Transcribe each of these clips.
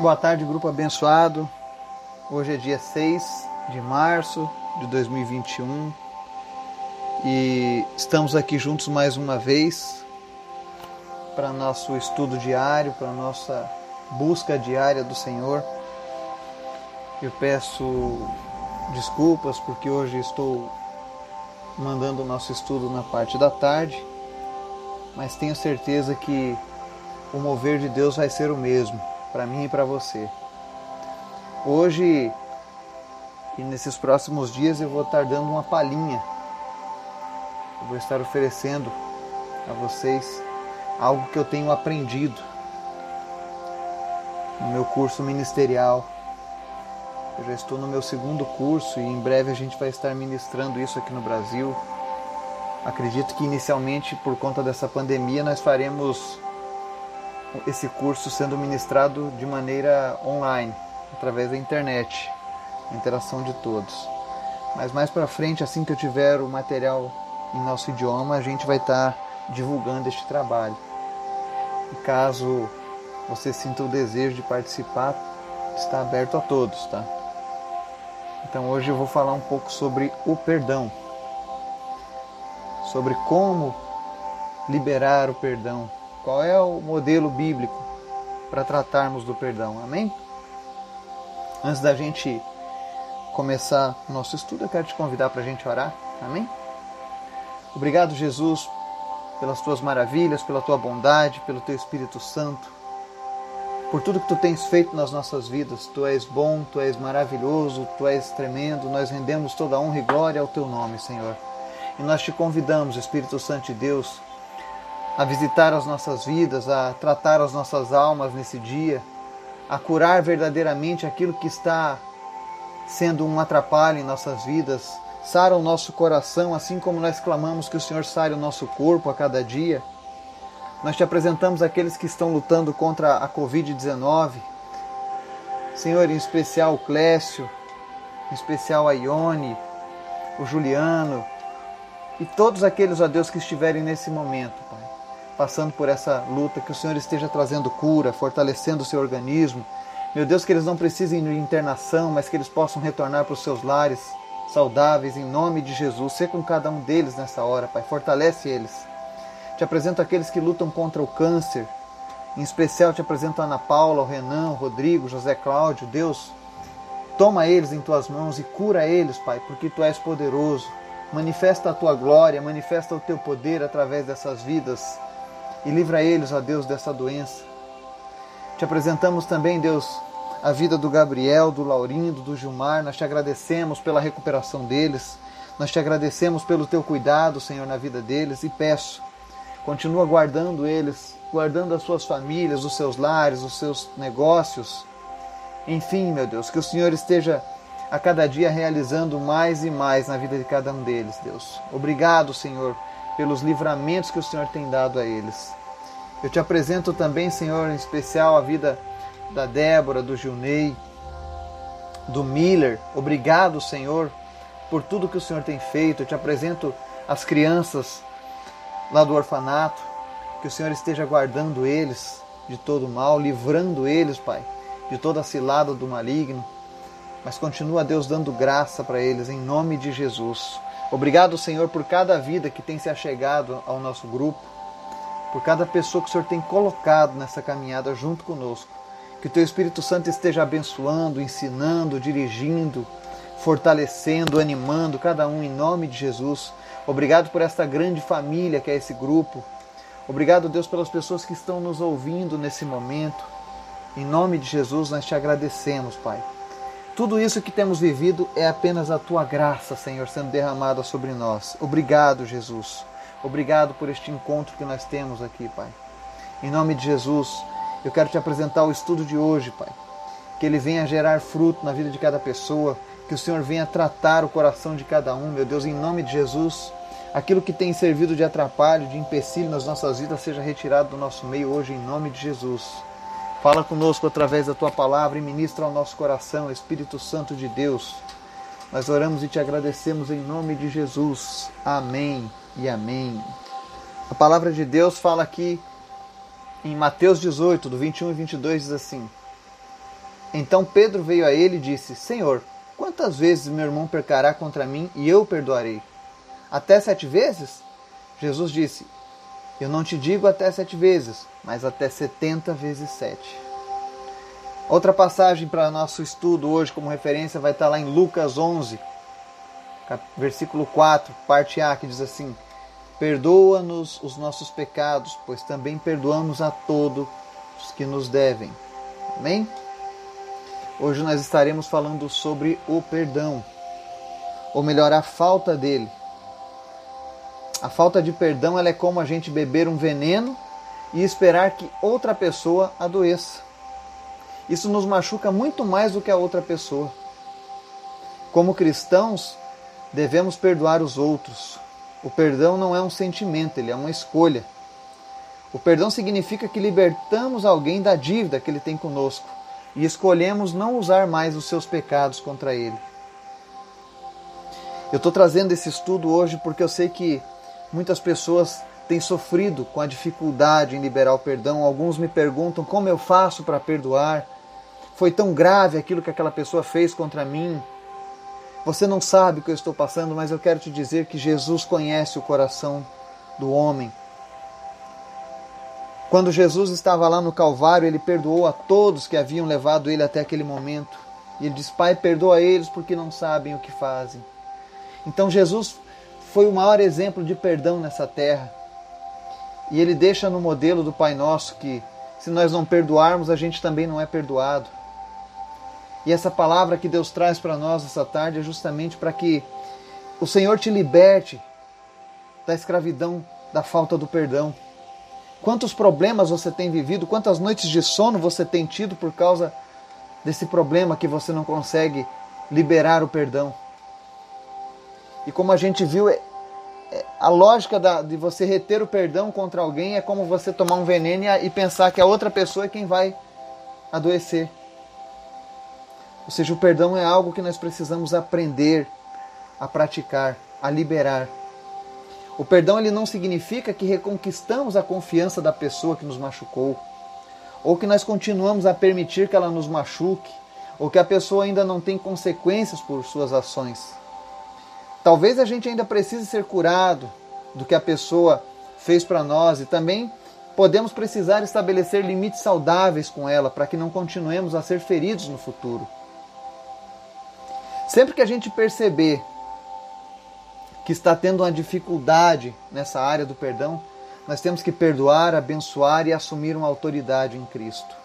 Boa tarde, grupo abençoado. Hoje é dia 6 de março de 2021 e estamos aqui juntos mais uma vez para nosso estudo diário, para nossa busca diária do Senhor. Eu peço desculpas porque hoje estou mandando o nosso estudo na parte da tarde, mas tenho certeza que o mover de Deus vai ser o mesmo para mim e para você. Hoje e nesses próximos dias eu vou estar dando uma palhinha. Eu vou estar oferecendo a vocês algo que eu tenho aprendido no meu curso ministerial. Eu já estou no meu segundo curso e em breve a gente vai estar ministrando isso aqui no Brasil. Acredito que inicialmente, por conta dessa pandemia, nós faremos esse curso sendo ministrado de maneira online, através da internet, interação de todos. Mas mais para frente, assim que eu tiver o material em nosso idioma, a gente vai estar tá divulgando este trabalho. E caso você sinta o desejo de participar, está aberto a todos, tá? Então hoje eu vou falar um pouco sobre o perdão. Sobre como liberar o perdão qual é o modelo bíblico para tratarmos do perdão? Amém? Antes da gente começar o nosso estudo, eu quero te convidar para a gente orar. Amém? Obrigado, Jesus, pelas tuas maravilhas, pela tua bondade, pelo teu Espírito Santo, por tudo que tu tens feito nas nossas vidas. Tu és bom, tu és maravilhoso, tu és tremendo. Nós rendemos toda honra e glória ao teu nome, Senhor. E nós te convidamos, Espírito Santo de Deus, a visitar as nossas vidas, a tratar as nossas almas nesse dia, a curar verdadeiramente aquilo que está sendo um atrapalho em nossas vidas. Sara o nosso coração, assim como nós clamamos que o Senhor sare o nosso corpo a cada dia. Nós te apresentamos aqueles que estão lutando contra a Covid-19. Senhor, em especial o Clécio, em especial a Ione, o Juliano e todos aqueles, ó Deus, que estiverem nesse momento, passando por essa luta, que o Senhor esteja trazendo cura, fortalecendo o seu organismo. Meu Deus, que eles não precisem de internação, mas que eles possam retornar para os seus lares saudáveis, em nome de Jesus. Ser com cada um deles nessa hora, Pai. Fortalece eles. Te apresento aqueles que lutam contra o câncer. Em especial, te apresento a Ana Paula, o Renan, o Rodrigo, José Cláudio. Deus, toma eles em tuas mãos e cura eles, Pai, porque tu és poderoso. Manifesta a tua glória, manifesta o teu poder através dessas vidas e livra eles, ó Deus, dessa doença. Te apresentamos também, Deus, a vida do Gabriel, do Laurindo, do Gilmar. Nós te agradecemos pela recuperação deles. Nós te agradecemos pelo teu cuidado, Senhor, na vida deles e peço, continua guardando eles, guardando as suas famílias, os seus lares, os seus negócios. Enfim, meu Deus, que o Senhor esteja a cada dia realizando mais e mais na vida de cada um deles, Deus. Obrigado, Senhor, pelos livramentos que o Senhor tem dado a eles. Eu te apresento também, Senhor, em especial a vida da Débora, do Gilney, do Miller. Obrigado, Senhor, por tudo que o Senhor tem feito. Eu te apresento as crianças lá do orfanato, que o Senhor esteja guardando eles de todo mal, livrando eles, Pai, de toda a cilada do maligno. Mas continua, Deus, dando graça para eles, em nome de Jesus. Obrigado, Senhor, por cada vida que tem se achegado ao nosso grupo, por cada pessoa que o Senhor tem colocado nessa caminhada junto conosco. Que o Teu Espírito Santo esteja abençoando, ensinando, dirigindo, fortalecendo, animando cada um em nome de Jesus. Obrigado por esta grande família que é esse grupo. Obrigado, Deus, pelas pessoas que estão nos ouvindo nesse momento. Em nome de Jesus, nós te agradecemos, Pai. Tudo isso que temos vivido é apenas a tua graça, Senhor, sendo derramada sobre nós. Obrigado, Jesus. Obrigado por este encontro que nós temos aqui, Pai. Em nome de Jesus, eu quero te apresentar o estudo de hoje, Pai. Que ele venha gerar fruto na vida de cada pessoa, que o Senhor venha tratar o coração de cada um, meu Deus, em nome de Jesus. Aquilo que tem servido de atrapalho, de empecilho nas nossas vidas, seja retirado do nosso meio hoje, em nome de Jesus. Fala conosco através da tua palavra e ministra ao nosso coração, Espírito Santo de Deus. Nós oramos e te agradecemos em nome de Jesus. Amém e amém. A palavra de Deus fala aqui em Mateus 18, do 21 e 22, diz assim: Então Pedro veio a ele e disse: Senhor, quantas vezes meu irmão pecará contra mim e eu perdoarei? Até sete vezes? Jesus disse: Eu não te digo até sete vezes, mas até setenta vezes sete. Outra passagem para nosso estudo hoje, como referência, vai estar lá em Lucas 11, versículo 4, parte A, que diz assim: Perdoa-nos os nossos pecados, pois também perdoamos a todos os que nos devem. Amém? Hoje nós estaremos falando sobre o perdão, ou melhor, a falta dele. A falta de perdão ela é como a gente beber um veneno e esperar que outra pessoa adoeça. Isso nos machuca muito mais do que a outra pessoa. Como cristãos, devemos perdoar os outros. O perdão não é um sentimento, ele é uma escolha. O perdão significa que libertamos alguém da dívida que ele tem conosco e escolhemos não usar mais os seus pecados contra ele. Eu estou trazendo esse estudo hoje porque eu sei que muitas pessoas têm sofrido com a dificuldade em liberar o perdão. Alguns me perguntam como eu faço para perdoar. Foi tão grave aquilo que aquela pessoa fez contra mim. Você não sabe o que eu estou passando, mas eu quero te dizer que Jesus conhece o coração do homem. Quando Jesus estava lá no Calvário, ele perdoou a todos que haviam levado ele até aquele momento. E ele diz: Pai, perdoa eles porque não sabem o que fazem. Então Jesus foi o maior exemplo de perdão nessa terra. E ele deixa no modelo do Pai Nosso que se nós não perdoarmos, a gente também não é perdoado. E essa palavra que Deus traz para nós essa tarde é justamente para que o Senhor te liberte da escravidão, da falta do perdão. Quantos problemas você tem vivido, quantas noites de sono você tem tido por causa desse problema que você não consegue liberar o perdão. E como a gente viu, é, é, a lógica da, de você reter o perdão contra alguém é como você tomar um veneno e, pensar que a outra pessoa é quem vai adoecer. Ou seja, o perdão é algo que nós precisamos aprender a praticar, a liberar. O perdão ele não significa que reconquistamos a confiança da pessoa que nos machucou, ou que nós continuamos a permitir que ela nos machuque, ou que a pessoa ainda não tem consequências por suas ações. Talvez a gente ainda precise ser curado do que a pessoa fez para nós e também podemos precisar estabelecer limites saudáveis com ela para que não continuemos a ser feridos no futuro. Sempre que a gente perceber que está tendo uma dificuldade nessa área do perdão, nós temos que perdoar, abençoar e assumir uma autoridade em Cristo.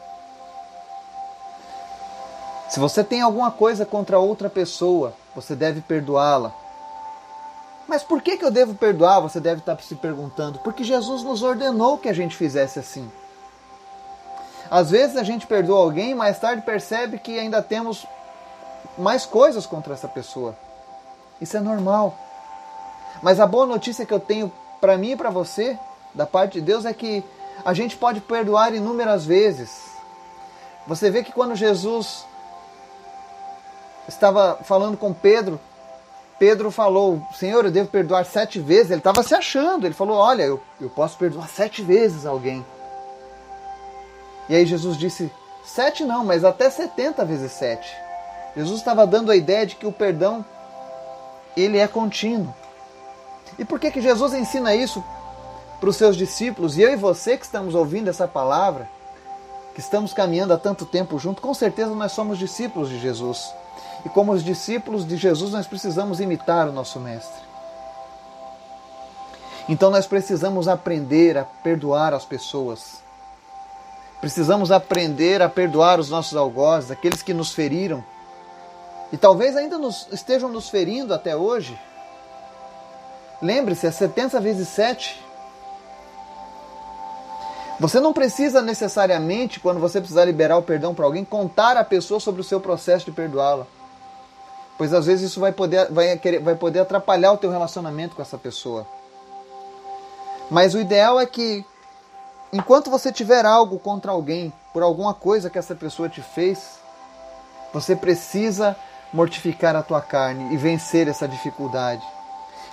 Se você tem alguma coisa contra outra pessoa, você deve perdoá-la. Mas por que, que eu devo perdoar? Você deve estar se perguntando. Porque Jesus nos ordenou que a gente fizesse assim. Às vezes a gente perdoa alguém, mais tarde percebe que ainda temos mais coisas contra essa pessoa. Isso é normal. Mas a boa notícia que eu tenho para mim e para você, da parte de Deus, é que a gente pode perdoar inúmeras vezes. Você vê que quando Jesus estava falando com Pedro, Pedro falou: Senhor, eu devo perdoar sete vezes. Ele estava se achando. Ele falou: Olha, eu, eu posso perdoar sete vezes alguém. E aí Jesus disse: Sete não, mas até setenta vezes sete. Jesus estava dando a ideia de que o perdão ele é contínuo. E por que, que Jesus ensina isso para os seus discípulos? E eu e você que estamos ouvindo essa palavra, que estamos caminhando há tanto tempo junto, com certeza nós somos discípulos de Jesus. E como os discípulos de Jesus, nós precisamos imitar o nosso Mestre. Então nós precisamos aprender a perdoar as pessoas. Precisamos aprender a perdoar os nossos algozes, aqueles que nos feriram. E talvez ainda nos, estejam nos ferindo até hoje. Lembre-se, é 70 vezes 7. Você não precisa necessariamente, quando você precisar liberar o perdão para alguém, contar a pessoa sobre o seu processo de perdoá-la. Pois às vezes isso vai poder, vai, querer, vai poder atrapalhar o teu relacionamento com essa pessoa. Mas o ideal é que, enquanto você tiver algo contra alguém, por alguma coisa que essa pessoa te fez, você precisa mortificar a tua carne e vencer essa dificuldade.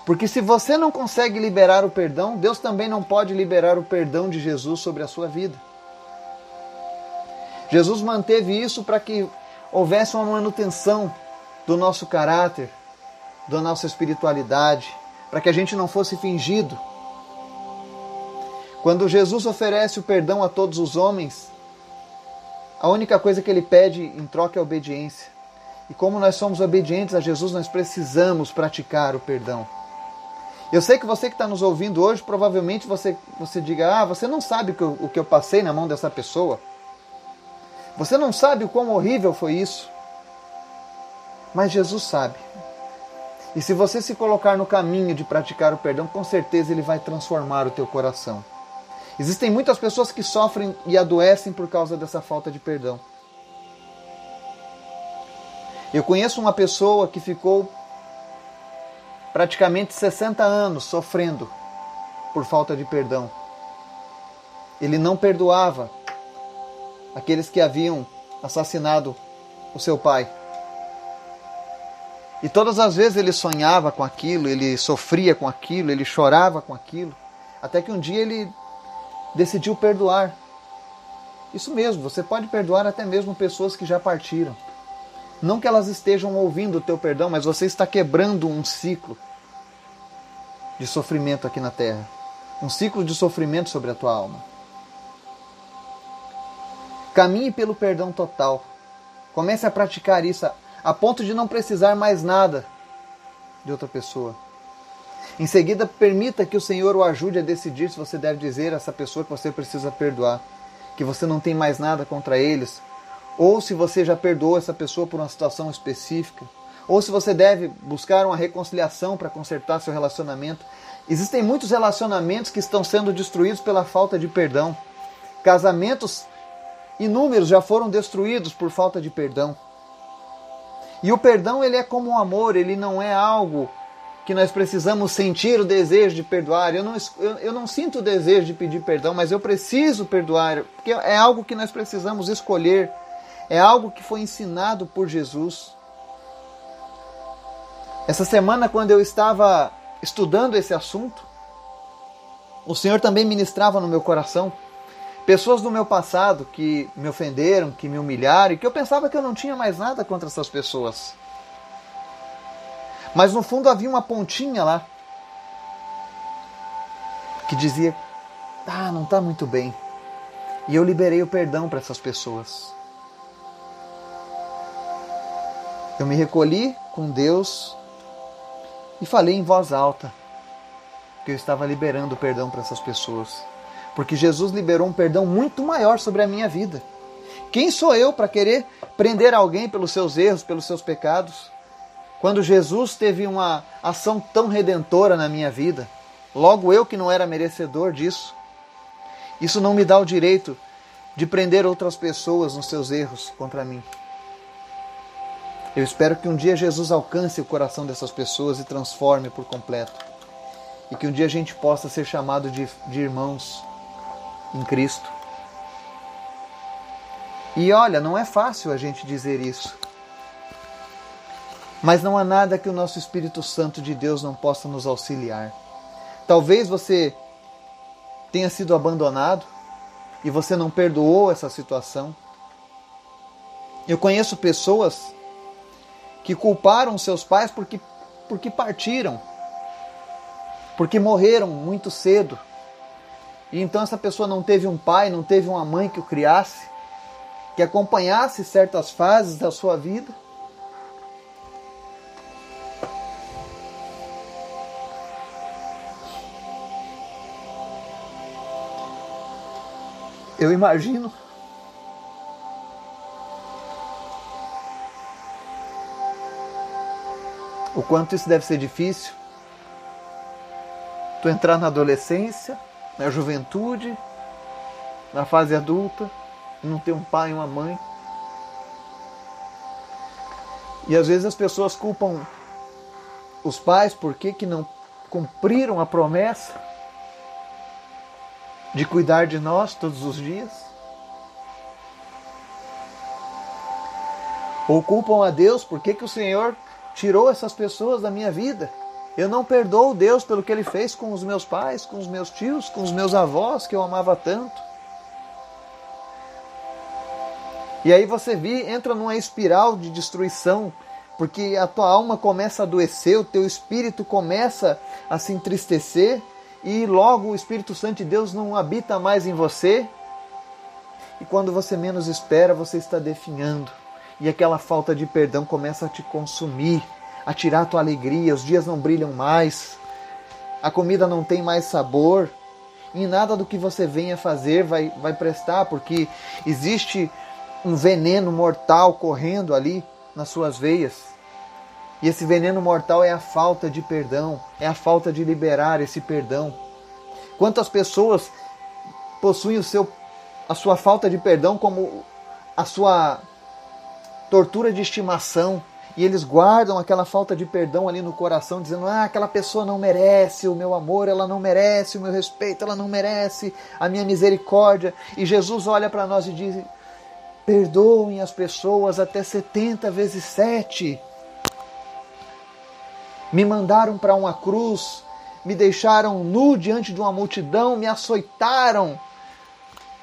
Porque se você não consegue liberar o perdão, Deus também não pode liberar o perdão de Jesus sobre a sua vida. Jesus manteve isso para que houvesse uma manutenção do nosso caráter, da nossa espiritualidade, para que a gente não fosse fingido. Quando Jesus oferece o perdão a todos os homens, a única coisa que ele pede em troca é obediência. E como nós somos obedientes a Jesus, nós precisamos praticar o perdão. Eu sei que você que está nos ouvindo hoje, provavelmente você, você diga: Ah, você não sabe o que, eu, o que eu passei na mão dessa pessoa. Você não sabe o quão horrível foi isso. Mas Jesus sabe. E se você se colocar no caminho de praticar o perdão, com certeza ele vai transformar o teu coração. Existem muitas pessoas que sofrem e adoecem por causa dessa falta de perdão. Eu conheço uma pessoa que ficou praticamente 60 anos sofrendo por falta de perdão. Ele não perdoava aqueles que haviam assassinado o seu pai. E todas as vezes ele sonhava com aquilo, ele sofria com aquilo, ele chorava com aquilo, até que um dia ele decidiu perdoar. Isso mesmo, você pode perdoar até mesmo pessoas que já partiram. Não que elas estejam ouvindo o teu perdão, mas você está quebrando um ciclo de sofrimento aqui na terra. Um ciclo de sofrimento sobre a tua alma. Caminhe pelo perdão total. Comece a praticar isso a ponto de não precisar mais nada de outra pessoa. Em seguida, permita que o Senhor o ajude a decidir se você deve dizer a essa pessoa que você precisa perdoar, que você não tem mais nada contra eles, ou se você já perdoou essa pessoa por uma situação específica, ou se você deve buscar uma reconciliação para consertar seu relacionamento. Existem muitos relacionamentos que estão sendo destruídos pela falta de perdão. Casamentos inúmeros já foram destruídos por falta de perdão. E o perdão ele é como o um amor, ele não é algo que nós precisamos sentir o desejo de perdoar. Eu não, eu, eu não sinto o desejo de pedir perdão, mas eu preciso perdoar, porque é algo que nós precisamos escolher é algo que foi ensinado por Jesus. Essa semana, quando eu estava estudando esse assunto, o Senhor também ministrava no meu coração pessoas do meu passado que me ofenderam, que me humilharam e que eu pensava que eu não tinha mais nada contra essas pessoas. Mas no fundo havia uma pontinha lá que dizia: Ah, não está muito bem. E eu liberei o perdão para essas pessoas. Eu me recolhi com Deus e falei em voz alta que eu estava liberando perdão para essas pessoas. Porque Jesus liberou um perdão muito maior sobre a minha vida. Quem sou eu para querer prender alguém pelos seus erros, pelos seus pecados? Quando Jesus teve uma ação tão redentora na minha vida, logo eu que não era merecedor disso, isso não me dá o direito de prender outras pessoas nos seus erros contra mim. Eu espero que um dia Jesus alcance o coração dessas pessoas e transforme por completo. E que um dia a gente possa ser chamado de, de irmãos em Cristo. E olha, não é fácil a gente dizer isso. Mas não há nada que o nosso Espírito Santo de Deus não possa nos auxiliar. Talvez você tenha sido abandonado e você não perdoou essa situação. Eu conheço pessoas que culparam seus pais porque, porque partiram, porque morreram muito cedo. E então essa pessoa não teve um pai, não teve uma mãe que o criasse, que acompanhasse certas fases da sua vida. Eu imagino o quanto isso deve ser difícil. Tu entrar na adolescência, na juventude, na fase adulta, não ter um pai e uma mãe. E às vezes as pessoas culpam os pais porque que não cumpriram a promessa de cuidar de nós todos os dias. Ou culpam a Deus porque que o Senhor tirou essas pessoas da minha vida. Eu não perdoo Deus pelo que ele fez com os meus pais, com os meus tios, com os meus avós que eu amava tanto. E aí você vi, entra numa espiral de destruição, porque a tua alma começa a adoecer, o teu espírito começa a se entristecer, e logo o Espírito Santo de Deus não habita mais em você. E quando você menos espera, você está definhando. E aquela falta de perdão começa a te consumir, a tirar a tua alegria, os dias não brilham mais, a comida não tem mais sabor, e nada do que você venha fazer vai, vai prestar, porque existe um veneno mortal correndo ali nas suas veias. E esse veneno mortal é a falta de perdão, é a falta de liberar esse perdão. Quantas pessoas possuem o seu, a sua falta de perdão como a sua tortura de estimação, e eles guardam aquela falta de perdão ali no coração, dizendo: Ah, aquela pessoa não merece o meu amor, ela não merece o meu respeito, ela não merece a minha misericórdia. E Jesus olha para nós e diz: Perdoem as pessoas até 70 vezes 7. Me mandaram para uma cruz, me deixaram nu diante de uma multidão, me açoitaram,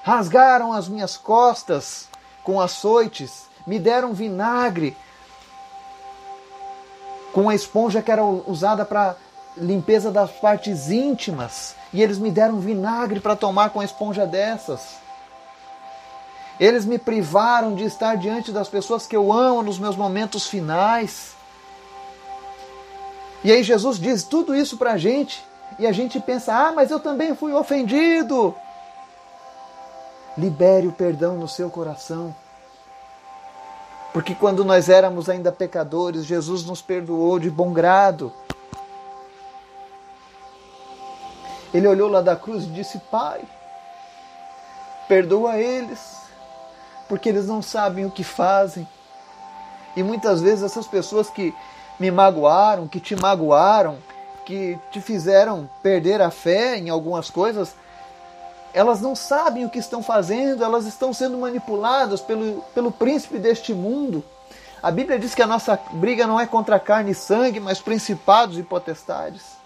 rasgaram as minhas costas com açoites, me deram vinagre com a esponja que era usada para limpeza das partes íntimas, e eles me deram vinagre para tomar com a esponja dessas. Eles me privaram de estar diante das pessoas que eu amo nos meus momentos finais. E aí Jesus diz tudo isso para a gente, e a gente pensa: ah, mas eu também fui ofendido. Libere o perdão no seu coração. Porque quando nós éramos ainda pecadores, Jesus nos perdoou de bom grado. Ele olhou lá da cruz e disse: Pai, perdoa eles, porque eles não sabem o que fazem. E muitas vezes essas pessoas que me magoaram, que te magoaram, que te fizeram perder a fé em algumas coisas, elas não sabem o que estão fazendo, elas estão sendo manipuladas pelo, pelo príncipe deste mundo. A Bíblia diz que a nossa briga não é contra carne e sangue, mas principados e potestades.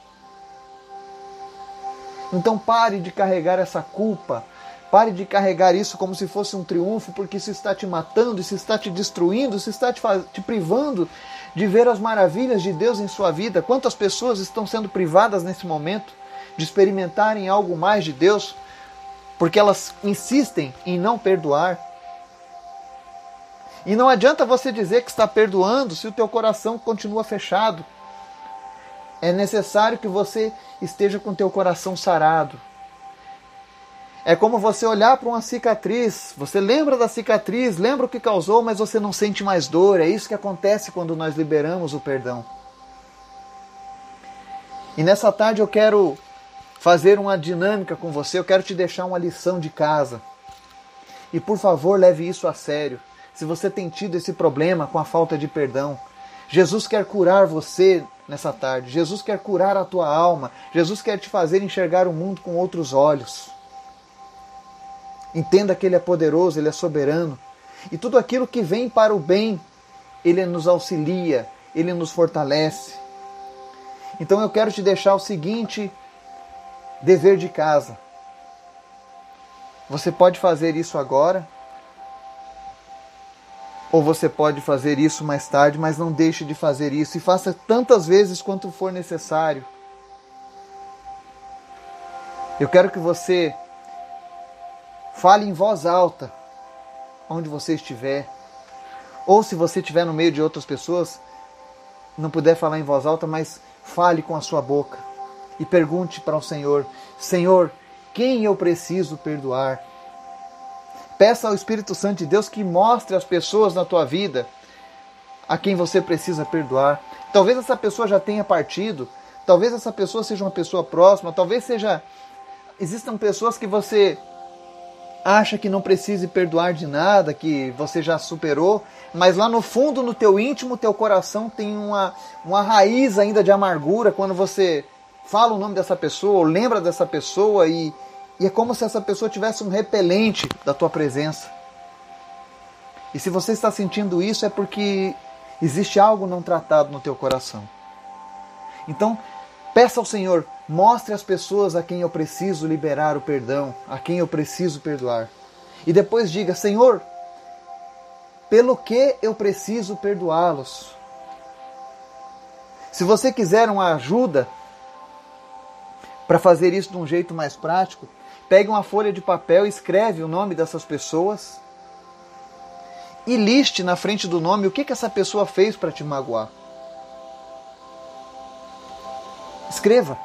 Então pare de carregar essa culpa, pare de carregar isso como se fosse um triunfo, porque isso está te matando, isso está te destruindo, isso está te, te privando de ver as maravilhas de Deus em sua vida. Quantas pessoas estão sendo privadas nesse momento de experimentarem algo mais de Deus porque elas insistem em não perdoar. E não adianta você dizer que está perdoando se o teu coração continua fechado. É necessário que você esteja com o teu coração sarado. É como você olhar para uma cicatriz, você lembra da cicatriz, lembra o que causou, mas você não sente mais dor. É isso que acontece quando nós liberamos o perdão. E nessa tarde eu quero fazer uma dinâmica com você, eu quero te deixar uma lição de casa. E por favor, leve isso a sério. Se você tem tido esse problema com a falta de perdão, Jesus quer curar você nessa tarde. Jesus quer curar a tua alma. Jesus quer te fazer enxergar o mundo com outros olhos. Entenda que Ele é poderoso, Ele é soberano. E tudo aquilo que vem para o bem, Ele nos auxilia, Ele nos fortalece. Então eu quero te deixar o seguinte dever de casa. Você pode fazer isso agora, ou você pode fazer isso mais tarde, mas não deixe de fazer isso e faça tantas vezes quanto for necessário. Eu quero que você fale em voz alta onde você estiver. Ou se você estiver no meio de outras pessoas, não puder falar em voz alta, mas fale com a sua boca e pergunte para o Senhor: Senhor, quem eu preciso perdoar? Peça ao Espírito Santo de Deus que mostre às pessoas na tua vida a quem você precisa perdoar. Talvez essa pessoa já tenha partido, talvez essa pessoa seja uma pessoa próxima, talvez seja existam pessoas que você acha que não precise perdoar de nada, que você já superou, mas lá no fundo, no teu íntimo, teu coração tem uma, uma raiz ainda de amargura quando você fala o nome dessa pessoa, lembra dessa pessoa e, e é como se essa pessoa tivesse um repelente da tua presença. E se você está sentindo isso é porque existe algo não tratado no teu coração. Então, peça ao Senhor, mostre às pessoas a quem eu preciso liberar o perdão, a quem eu preciso perdoar. E depois diga: Senhor, pelo que eu preciso perdoá-los. Se você quiser uma ajuda para fazer isso de um jeito mais prático, pegue uma folha de papel, escreve o nome dessas pessoas e liste na frente do nome o que, que essa pessoa fez para te magoar. Escreva.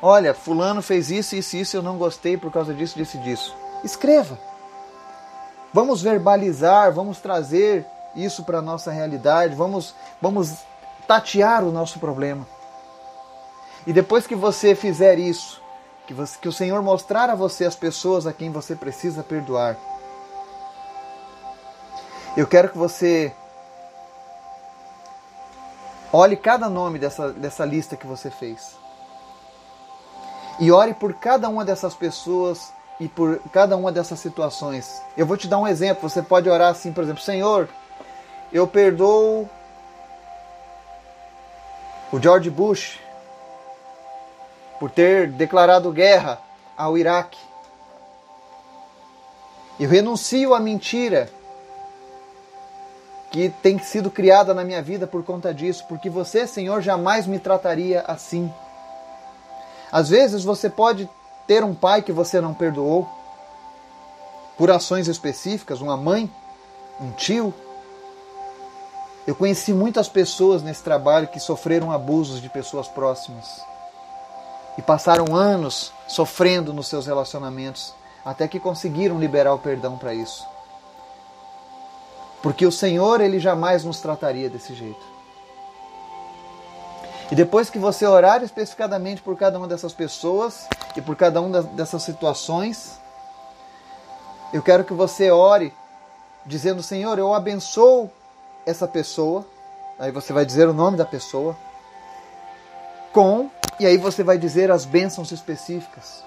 Olha, fulano fez isso, isso, isso, eu não gostei por causa disso, disso disso. Escreva. Vamos verbalizar, vamos trazer isso para a nossa realidade, vamos, vamos tatear o nosso problema. E depois que você fizer isso, que, você, que o Senhor mostrar a você as pessoas a quem você precisa perdoar, eu quero que você olhe cada nome dessa, dessa lista que você fez. E ore por cada uma dessas pessoas e por cada uma dessas situações. Eu vou te dar um exemplo. Você pode orar assim, por exemplo, Senhor, eu perdoo o George Bush por ter declarado guerra ao Iraque. Eu renuncio à mentira que tem sido criada na minha vida por conta disso, porque você, Senhor, jamais me trataria assim. Às vezes você pode ter um pai que você não perdoou por ações específicas, uma mãe, um tio. Eu conheci muitas pessoas nesse trabalho que sofreram abusos de pessoas próximas e passaram anos sofrendo nos seus relacionamentos até que conseguiram liberar o perdão para isso. Porque o Senhor, ele jamais nos trataria desse jeito. E depois que você orar especificadamente por cada uma dessas pessoas e por cada uma dessas situações, eu quero que você ore dizendo: Senhor, eu abençoo essa pessoa. Aí você vai dizer o nome da pessoa. Com, e aí você vai dizer as bênçãos específicas.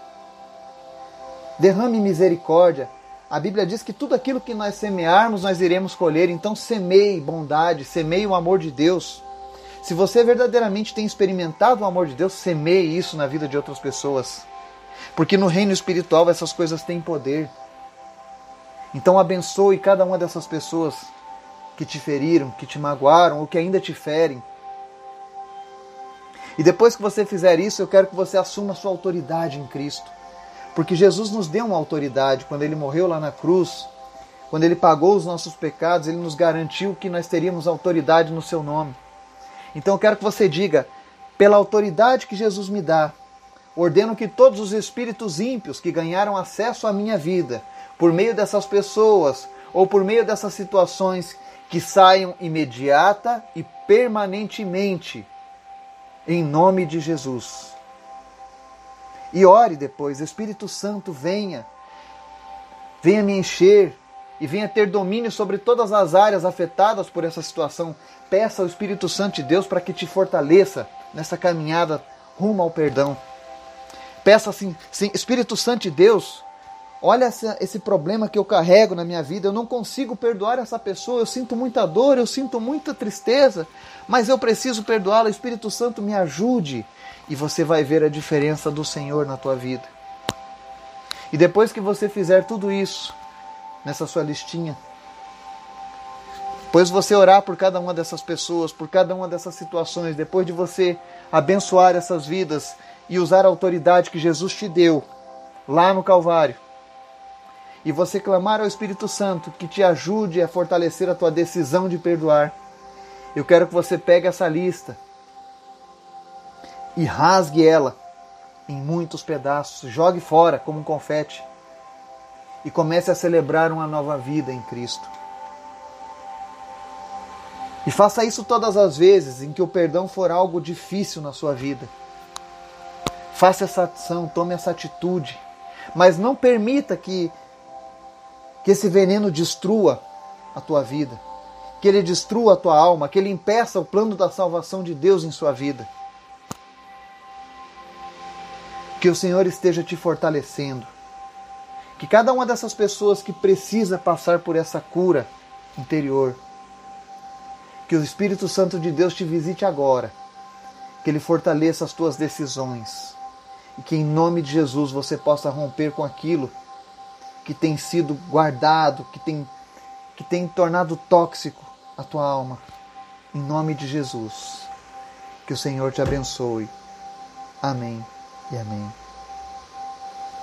Derrame misericórdia. A Bíblia diz que tudo aquilo que nós semearmos, nós iremos colher. Então, semeie bondade, semeie o amor de Deus. Se você verdadeiramente tem experimentado o amor de Deus, semeie isso na vida de outras pessoas. Porque no reino espiritual essas coisas têm poder. Então abençoe cada uma dessas pessoas que te feriram, que te magoaram ou que ainda te ferem. E depois que você fizer isso, eu quero que você assuma a sua autoridade em Cristo. Porque Jesus nos deu uma autoridade quando ele morreu lá na cruz, quando ele pagou os nossos pecados, ele nos garantiu que nós teríamos autoridade no seu nome. Então eu quero que você diga: pela autoridade que Jesus me dá, ordeno que todos os espíritos ímpios que ganharam acesso à minha vida, por meio dessas pessoas ou por meio dessas situações, que saiam imediata e permanentemente, em nome de Jesus. E ore depois, Espírito Santo, venha, venha me encher e venha ter domínio sobre todas as áreas afetadas por essa situação. Peça ao Espírito Santo de Deus para que te fortaleça nessa caminhada rumo ao perdão. Peça assim, sim, Espírito Santo de Deus, olha essa, esse problema que eu carrego na minha vida, eu não consigo perdoar essa pessoa, eu sinto muita dor, eu sinto muita tristeza, mas eu preciso perdoá-la. Espírito Santo, me ajude. E você vai ver a diferença do Senhor na tua vida. E depois que você fizer tudo isso, nessa sua listinha. Pois você orar por cada uma dessas pessoas, por cada uma dessas situações, depois de você abençoar essas vidas e usar a autoridade que Jesus te deu lá no Calvário, e você clamar ao Espírito Santo que te ajude a fortalecer a tua decisão de perdoar, eu quero que você pegue essa lista e rasgue ela em muitos pedaços, jogue fora como um confete e comece a celebrar uma nova vida em Cristo. E faça isso todas as vezes em que o perdão for algo difícil na sua vida. Faça essa ação, tome essa atitude, mas não permita que que esse veneno destrua a tua vida, que ele destrua a tua alma, que ele impeça o plano da salvação de Deus em sua vida. Que o Senhor esteja te fortalecendo. Que cada uma dessas pessoas que precisa passar por essa cura interior, que o Espírito Santo de Deus te visite agora, que ele fortaleça as tuas decisões. E que em nome de Jesus você possa romper com aquilo que tem sido guardado, que tem que tem tornado tóxico a tua alma. Em nome de Jesus. Que o Senhor te abençoe. Amém e amém.